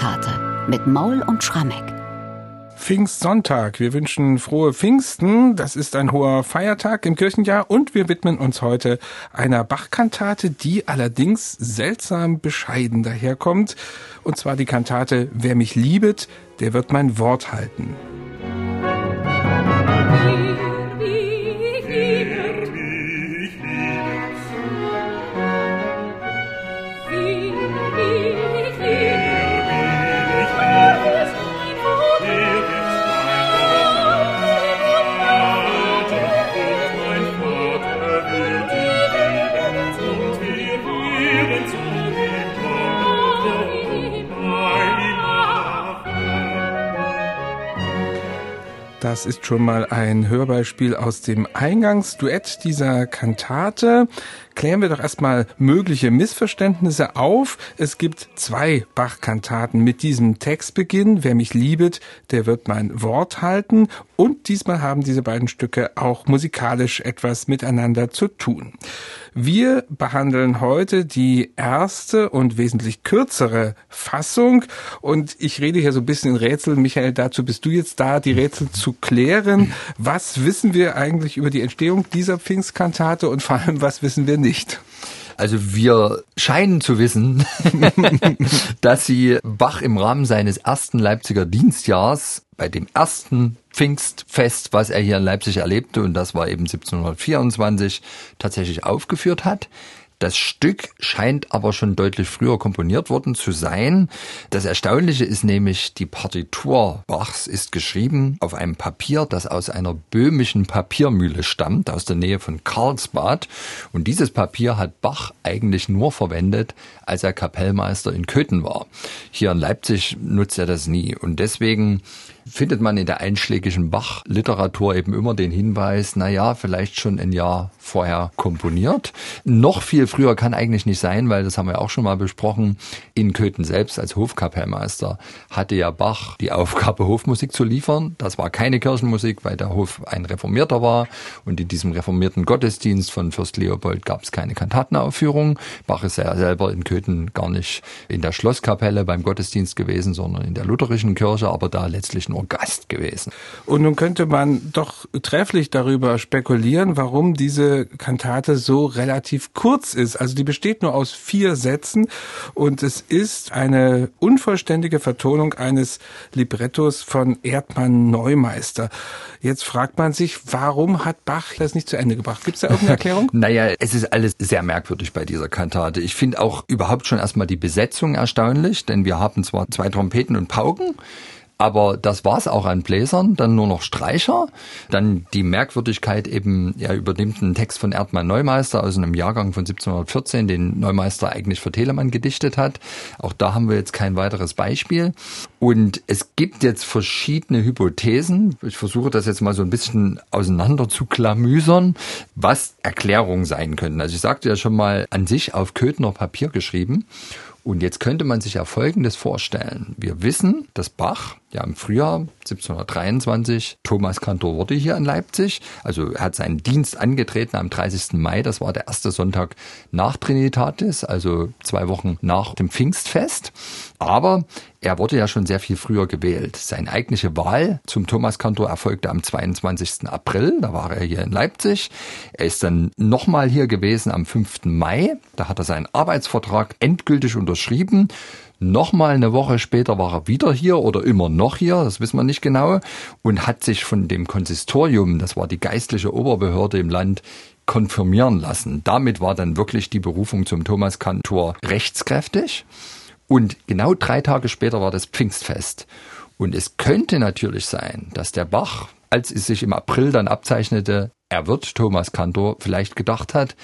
Bachkantate mit Maul und Schrammeck. Pfingstsonntag. Wir wünschen frohe Pfingsten. Das ist ein hoher Feiertag im Kirchenjahr und wir widmen uns heute einer Bachkantate, die allerdings seltsam bescheiden daherkommt. Und zwar die Kantate Wer mich liebet, der wird mein Wort halten. Das ist schon mal ein Hörbeispiel aus dem Eingangsduett dieser Kantate. Klären wir doch erstmal mögliche Missverständnisse auf. Es gibt zwei Bach-Kantaten mit diesem Textbeginn. Wer mich liebet, der wird mein Wort halten. Und diesmal haben diese beiden Stücke auch musikalisch etwas miteinander zu tun. Wir behandeln heute die erste und wesentlich kürzere Fassung. Und ich rede hier so ein bisschen in Rätseln. Michael, dazu bist du jetzt da, die Rätsel zu klären. Was wissen wir eigentlich über die Entstehung dieser Pfingstkantate und vor allem, was wissen wir nicht? Also wir scheinen zu wissen, dass sie Bach im Rahmen seines ersten Leipziger Dienstjahrs bei dem ersten Pfingstfest, was er hier in Leipzig erlebte, und das war eben 1724, tatsächlich aufgeführt hat. Das Stück scheint aber schon deutlich früher komponiert worden zu sein. Das Erstaunliche ist nämlich, die Partitur Bachs ist geschrieben auf einem Papier, das aus einer böhmischen Papiermühle stammt, aus der Nähe von Karlsbad. Und dieses Papier hat Bach eigentlich nur verwendet, als er Kapellmeister in Köthen war. Hier in Leipzig nutzt er das nie. Und deswegen findet man in der einschlägigen Bach-Literatur eben immer den Hinweis, na ja, vielleicht schon ein Jahr vorher komponiert. Noch viel früher kann eigentlich nicht sein, weil das haben wir auch schon mal besprochen. In Köthen selbst als Hofkapellmeister hatte ja Bach die Aufgabe, Hofmusik zu liefern. Das war keine Kirchenmusik, weil der Hof ein Reformierter war. Und in diesem reformierten Gottesdienst von Fürst Leopold gab es keine Kantatenaufführung. Bach ist ja selber in Köthen gar nicht in der Schlosskapelle beim Gottesdienst gewesen, sondern in der lutherischen Kirche, aber da letztlich nur Gast gewesen. Und nun könnte man doch trefflich darüber spekulieren, warum diese Kantate so relativ kurz ist. Also die besteht nur aus vier Sätzen und es ist eine unvollständige Vertonung eines Librettos von Erdmann Neumeister. Jetzt fragt man sich, warum hat Bach das nicht zu Ende gebracht? Gibt es da irgendeine Erklärung? naja, es ist alles sehr merkwürdig bei dieser Kantate. Ich finde auch überhaupt schon erstmal die Besetzung erstaunlich, denn wir haben zwar zwei Trompeten und Pauken, aber das war's auch an Bläsern, dann nur noch Streicher, dann die Merkwürdigkeit eben, er übernimmt einen Text von Erdmann Neumeister aus einem Jahrgang von 1714, den Neumeister eigentlich für Telemann gedichtet hat. Auch da haben wir jetzt kein weiteres Beispiel. Und es gibt jetzt verschiedene Hypothesen. Ich versuche das jetzt mal so ein bisschen auseinander zu klamüsern, was Erklärungen sein können. Also ich sagte ja schon mal an sich auf Köthner Papier geschrieben. Und jetzt könnte man sich ja Folgendes vorstellen. Wir wissen, dass Bach ja im Frühjahr 1723 Thomas Kantor wurde hier in Leipzig. Also er hat seinen Dienst angetreten am 30. Mai. Das war der erste Sonntag nach Trinitatis, also zwei Wochen nach dem Pfingstfest. Aber er wurde ja schon sehr viel früher gewählt. Seine eigentliche Wahl zum Thomaskantor erfolgte am 22. April. Da war er hier in Leipzig. Er ist dann nochmal hier gewesen am 5. Mai. Da hat er seinen Arbeitsvertrag endgültig unterschrieben. Nochmal eine Woche später war er wieder hier oder immer noch hier, das wissen wir nicht genau, und hat sich von dem Konsistorium, das war die geistliche Oberbehörde im Land, konfirmieren lassen. Damit war dann wirklich die Berufung zum Thomaskantor rechtskräftig. Und genau drei Tage später war das Pfingstfest. Und es könnte natürlich sein, dass der Bach, als es sich im April dann abzeichnete, er wird Thomas Kantor, vielleicht gedacht hat,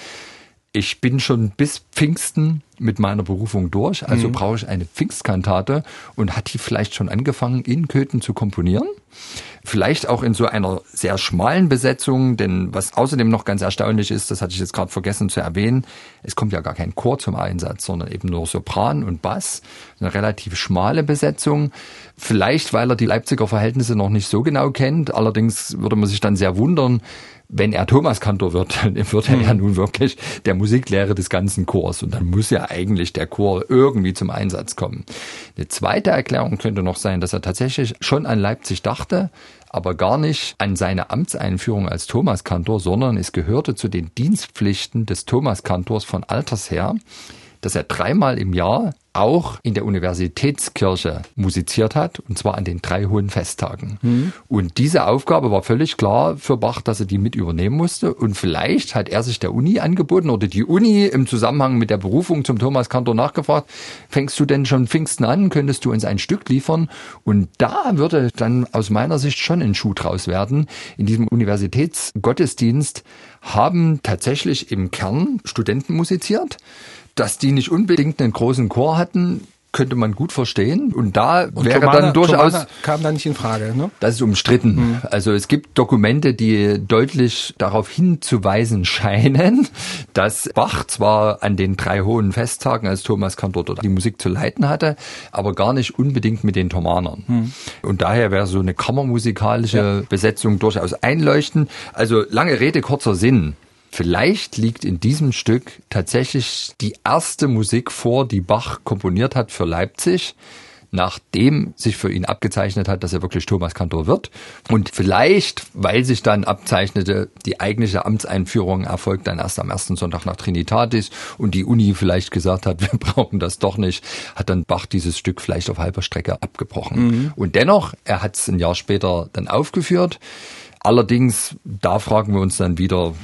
ich bin schon bis Pfingsten mit meiner Berufung durch, also mhm. brauche ich eine Pfingstkantate und hat die vielleicht schon angefangen in Köthen zu komponieren. Vielleicht auch in so einer sehr schmalen Besetzung, denn was außerdem noch ganz erstaunlich ist, das hatte ich jetzt gerade vergessen zu erwähnen, es kommt ja gar kein Chor zum Einsatz, sondern eben nur Sopran und Bass, eine relativ schmale Besetzung. Vielleicht, weil er die Leipziger Verhältnisse noch nicht so genau kennt, allerdings würde man sich dann sehr wundern, wenn er Thomaskantor wird, dann wird er ja hm. nun wirklich der Musiklehrer des ganzen Chors und dann muss ja eigentlich der Chor irgendwie zum Einsatz kommen. Eine zweite Erklärung könnte noch sein, dass er tatsächlich schon an Leipzig dachte, aber gar nicht an seine Amtseinführung als Thomaskantor, sondern es gehörte zu den Dienstpflichten des Thomaskantors von Alters her, dass er dreimal im Jahr auch in der Universitätskirche musiziert hat, und zwar an den drei hohen Festtagen. Mhm. Und diese Aufgabe war völlig klar für Bach, dass er die mit übernehmen musste. Und vielleicht hat er sich der Uni angeboten oder die Uni im Zusammenhang mit der Berufung zum Thomaskantor nachgefragt, fängst du denn schon Pfingsten an, könntest du uns ein Stück liefern? Und da würde dann aus meiner Sicht schon ein Schuh draus werden. In diesem Universitätsgottesdienst haben tatsächlich im Kern Studenten musiziert. Dass die nicht unbedingt einen großen Chor hatten, könnte man gut verstehen. Und da und wäre Tomana, dann durchaus. Tomana kam da nicht in Frage, ne? Das ist umstritten. Mhm. Also es gibt Dokumente, die deutlich darauf hinzuweisen scheinen, dass Bach zwar an den drei hohen Festtagen als Thomas Kantor dort die Musik zu leiten hatte, aber gar nicht unbedingt mit den Thomanern. Mhm. Und daher wäre so eine kammermusikalische ja. Besetzung durchaus einleuchtend. Also lange Rede, kurzer Sinn. Vielleicht liegt in diesem Stück tatsächlich die erste Musik vor, die Bach komponiert hat für Leipzig, nachdem sich für ihn abgezeichnet hat, dass er wirklich Thomas Kantor wird. Und vielleicht, weil sich dann abzeichnete, die eigentliche Amtseinführung erfolgt dann erst am ersten Sonntag nach Trinitatis und die Uni vielleicht gesagt hat, wir brauchen das doch nicht, hat dann Bach dieses Stück vielleicht auf halber Strecke abgebrochen. Mhm. Und dennoch, er hat es ein Jahr später dann aufgeführt. Allerdings, da fragen wir uns dann wieder,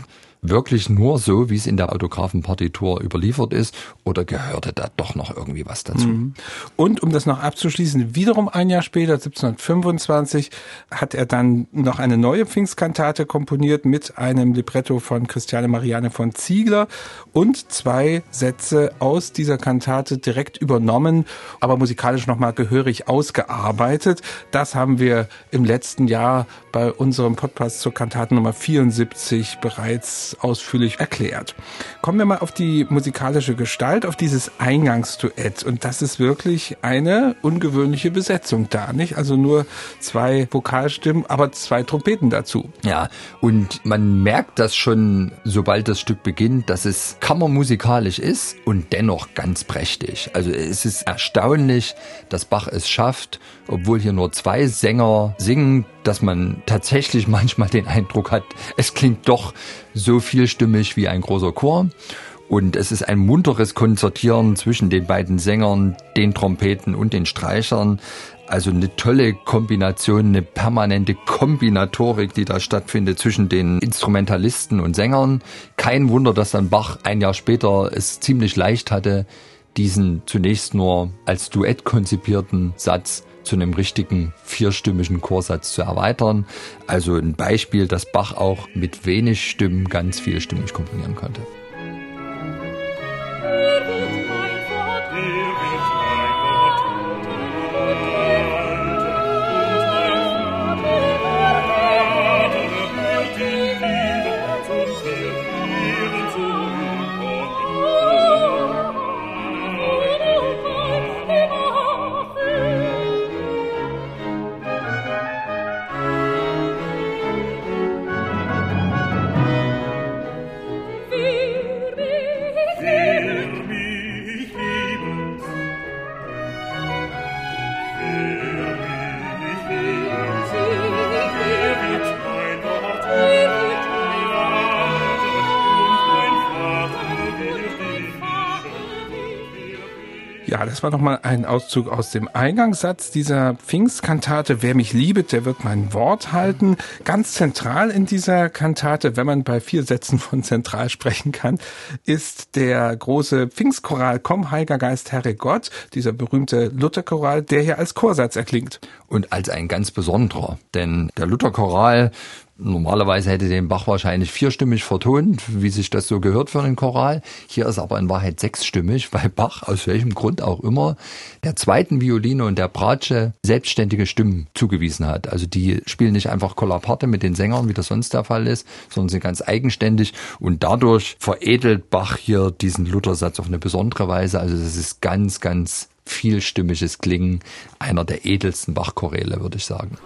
wirklich nur so, wie es in der Autographenpartitur überliefert ist, oder gehörte da doch noch irgendwie was dazu? Mhm. Und um das noch abzuschließen, wiederum ein Jahr später, 1725, hat er dann noch eine neue Pfingstkantate komponiert mit einem Libretto von Christiane Marianne von Ziegler und zwei Sätze aus dieser Kantate direkt übernommen, aber musikalisch nochmal gehörig ausgearbeitet. Das haben wir im letzten Jahr bei unserem Podcast zur Kantate Nummer 74 bereits ausführlich erklärt. Kommen wir mal auf die musikalische Gestalt, auf dieses Eingangsduett. Und das ist wirklich eine ungewöhnliche Besetzung da, nicht? Also nur zwei Vokalstimmen, aber zwei Trompeten dazu. Ja, und man merkt das schon, sobald das Stück beginnt, dass es kammermusikalisch ist und dennoch ganz prächtig. Also es ist erstaunlich, dass Bach es schafft, obwohl hier nur zwei Sänger singen, dass man tatsächlich manchmal den Eindruck hat, es klingt doch so vielstimmig wie ein großer Chor. Und es ist ein munteres Konzertieren zwischen den beiden Sängern, den Trompeten und den Streichern. Also eine tolle Kombination, eine permanente Kombinatorik, die da stattfindet zwischen den Instrumentalisten und Sängern. Kein Wunder, dass dann Bach ein Jahr später es ziemlich leicht hatte, diesen zunächst nur als Duett konzipierten Satz zu einem richtigen vierstimmigen Chorsatz zu erweitern. Also ein Beispiel, dass Bach auch mit wenig Stimmen ganz vielstimmig komponieren konnte. Ja, das war nochmal ein Auszug aus dem Eingangssatz dieser Pfingstkantate. Wer mich liebet, der wird mein Wort halten. Ganz zentral in dieser Kantate, wenn man bei vier Sätzen von zentral sprechen kann, ist der große Pfingstchoral Komm, Heiliger Geist, Herre Gott, dieser berühmte Lutherchoral, der hier als Chorsatz erklingt. Und als ein ganz besonderer, denn der Lutherchoral Normalerweise hätte den Bach wahrscheinlich vierstimmig vertont, wie sich das so gehört für einen Choral. Hier ist aber in Wahrheit sechsstimmig, weil Bach aus welchem Grund auch immer der zweiten Violine und der Bratsche selbstständige Stimmen zugewiesen hat. Also die spielen nicht einfach Kollaparte mit den Sängern, wie das sonst der Fall ist, sondern sind ganz eigenständig und dadurch veredelt Bach hier diesen Luthersatz auf eine besondere Weise. Also das ist ganz, ganz vielstimmiges Klingen einer der edelsten Bach-Choräle, würde ich sagen.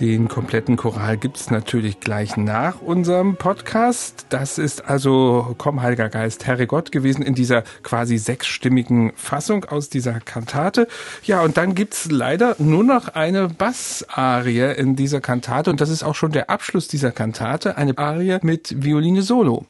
Den kompletten Choral gibt's natürlich gleich nach unserem Podcast. Das ist also Komm Heiliger Geist, Herre Gott gewesen in dieser quasi sechsstimmigen Fassung aus dieser Kantate. Ja, und dann gibt's leider nur noch eine Bassarie in dieser Kantate und das ist auch schon der Abschluss dieser Kantate, eine Arie mit Violine Solo.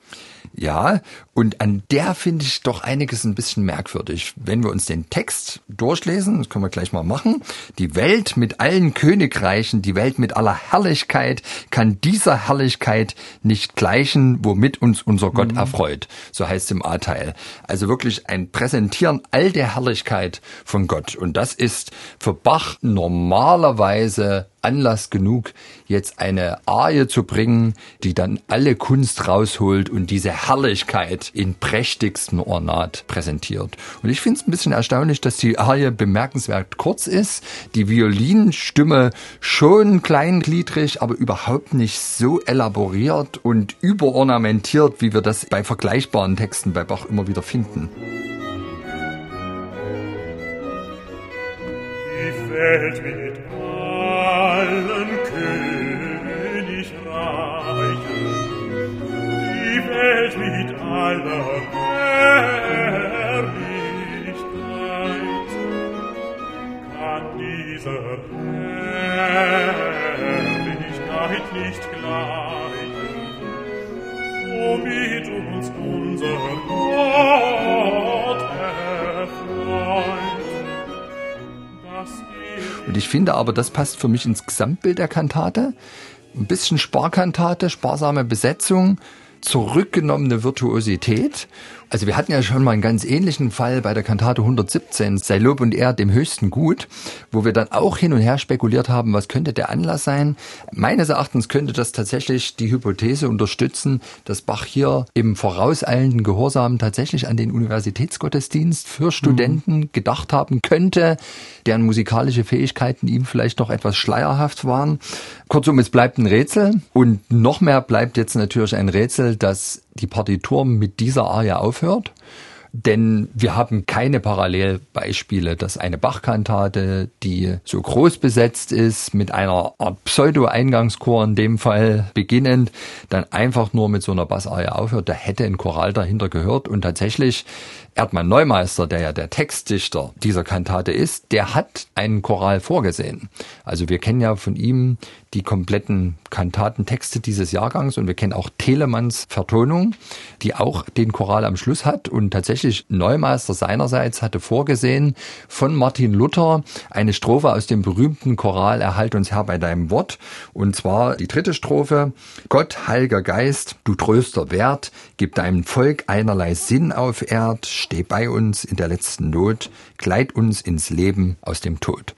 Ja, und an der finde ich doch einiges ein bisschen merkwürdig. Wenn wir uns den Text durchlesen, das können wir gleich mal machen. Die Welt mit allen Königreichen, die Welt mit aller Herrlichkeit kann dieser Herrlichkeit nicht gleichen, womit uns unser Gott mhm. erfreut. So heißt es im A-Teil. Also wirklich ein Präsentieren all der Herrlichkeit von Gott. Und das ist für Bach normalerweise Anlass genug, jetzt eine Arie zu bringen, die dann alle Kunst rausholt und diese Herrlichkeit in prächtigsten Ornat präsentiert. Und ich finde es ein bisschen erstaunlich, dass die Arie bemerkenswert kurz ist, die Violinstimme schon kleingliedrig, aber überhaupt nicht so elaboriert und überornamentiert, wie wir das bei vergleichbaren Texten bei Bach immer wieder finden. Die Welt mit Und ich finde aber, das passt für mich ins Gesamtbild der Kantate. Ein bisschen Sparkantate, sparsame Besetzung, zurückgenommene Virtuosität also wir hatten ja schon mal einen ganz ähnlichen Fall bei der Kantate 117, Sei Lob und Er dem höchsten Gut, wo wir dann auch hin und her spekuliert haben, was könnte der Anlass sein. Meines Erachtens könnte das tatsächlich die Hypothese unterstützen, dass Bach hier im vorauseilenden Gehorsam tatsächlich an den Universitätsgottesdienst für Studenten mhm. gedacht haben könnte, deren musikalische Fähigkeiten ihm vielleicht noch etwas schleierhaft waren. Kurzum, es bleibt ein Rätsel und noch mehr bleibt jetzt natürlich ein Rätsel, dass die Partitur mit dieser Arie aufhört. Denn wir haben keine Parallelbeispiele, dass eine Bachkantate, die so groß besetzt ist, mit einer Art Pseudo-Eingangschor in dem Fall beginnend, dann einfach nur mit so einer Bassarie aufhört. Da hätte ein Choral dahinter gehört. Und tatsächlich Erdmann Neumeister, der ja der Textdichter dieser Kantate ist, der hat einen Choral vorgesehen. Also wir kennen ja von ihm die kompletten Kantatentexte dieses Jahrgangs. Und wir kennen auch Telemanns Vertonung, die auch den Choral am Schluss hat. Und tatsächlich Neumeister seinerseits hatte vorgesehen von Martin Luther eine Strophe aus dem berühmten Choral Erhalt uns Herr bei deinem Wort. Und zwar die dritte Strophe. Gott, Heiliger Geist, du tröster Wert, gib deinem Volk einerlei Sinn auf Erd, steh bei uns in der letzten Not, gleit uns ins Leben aus dem Tod.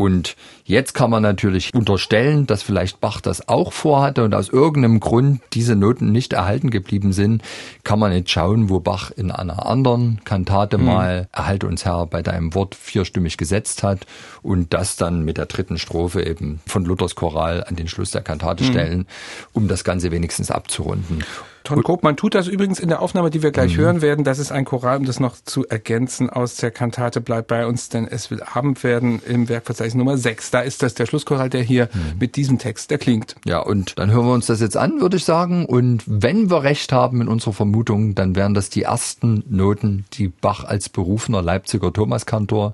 Und jetzt kann man natürlich unterstellen, dass vielleicht Bach das auch vorhatte und aus irgendeinem Grund diese Noten nicht erhalten geblieben sind. Kann man jetzt schauen, wo Bach in einer anderen Kantate mhm. mal Erhalte uns Herr bei deinem Wort vierstimmig gesetzt hat und das dann mit der dritten Strophe eben von Luthers Choral an den Schluss der Kantate mhm. stellen, um das Ganze wenigstens abzurunden. Ton Koop, man tut das übrigens in der Aufnahme, die wir gleich mhm. hören werden. Das ist ein Choral, um das noch zu ergänzen aus der Kantate Bleibt bei uns, denn es will Abend werden im Werkverzeichnis Nummer 6. Da ist das der Schlusschoral, der hier mhm. mit diesem Text erklingt. Ja, und dann hören wir uns das jetzt an, würde ich sagen. Und wenn wir recht haben in unserer Vermutung, dann wären das die ersten Noten, die Bach als berufener Leipziger Thomaskantor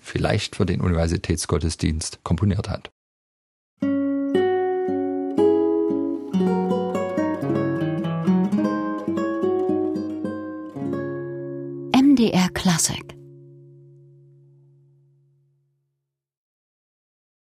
vielleicht für den Universitätsgottesdienst komponiert hat. MDR Classic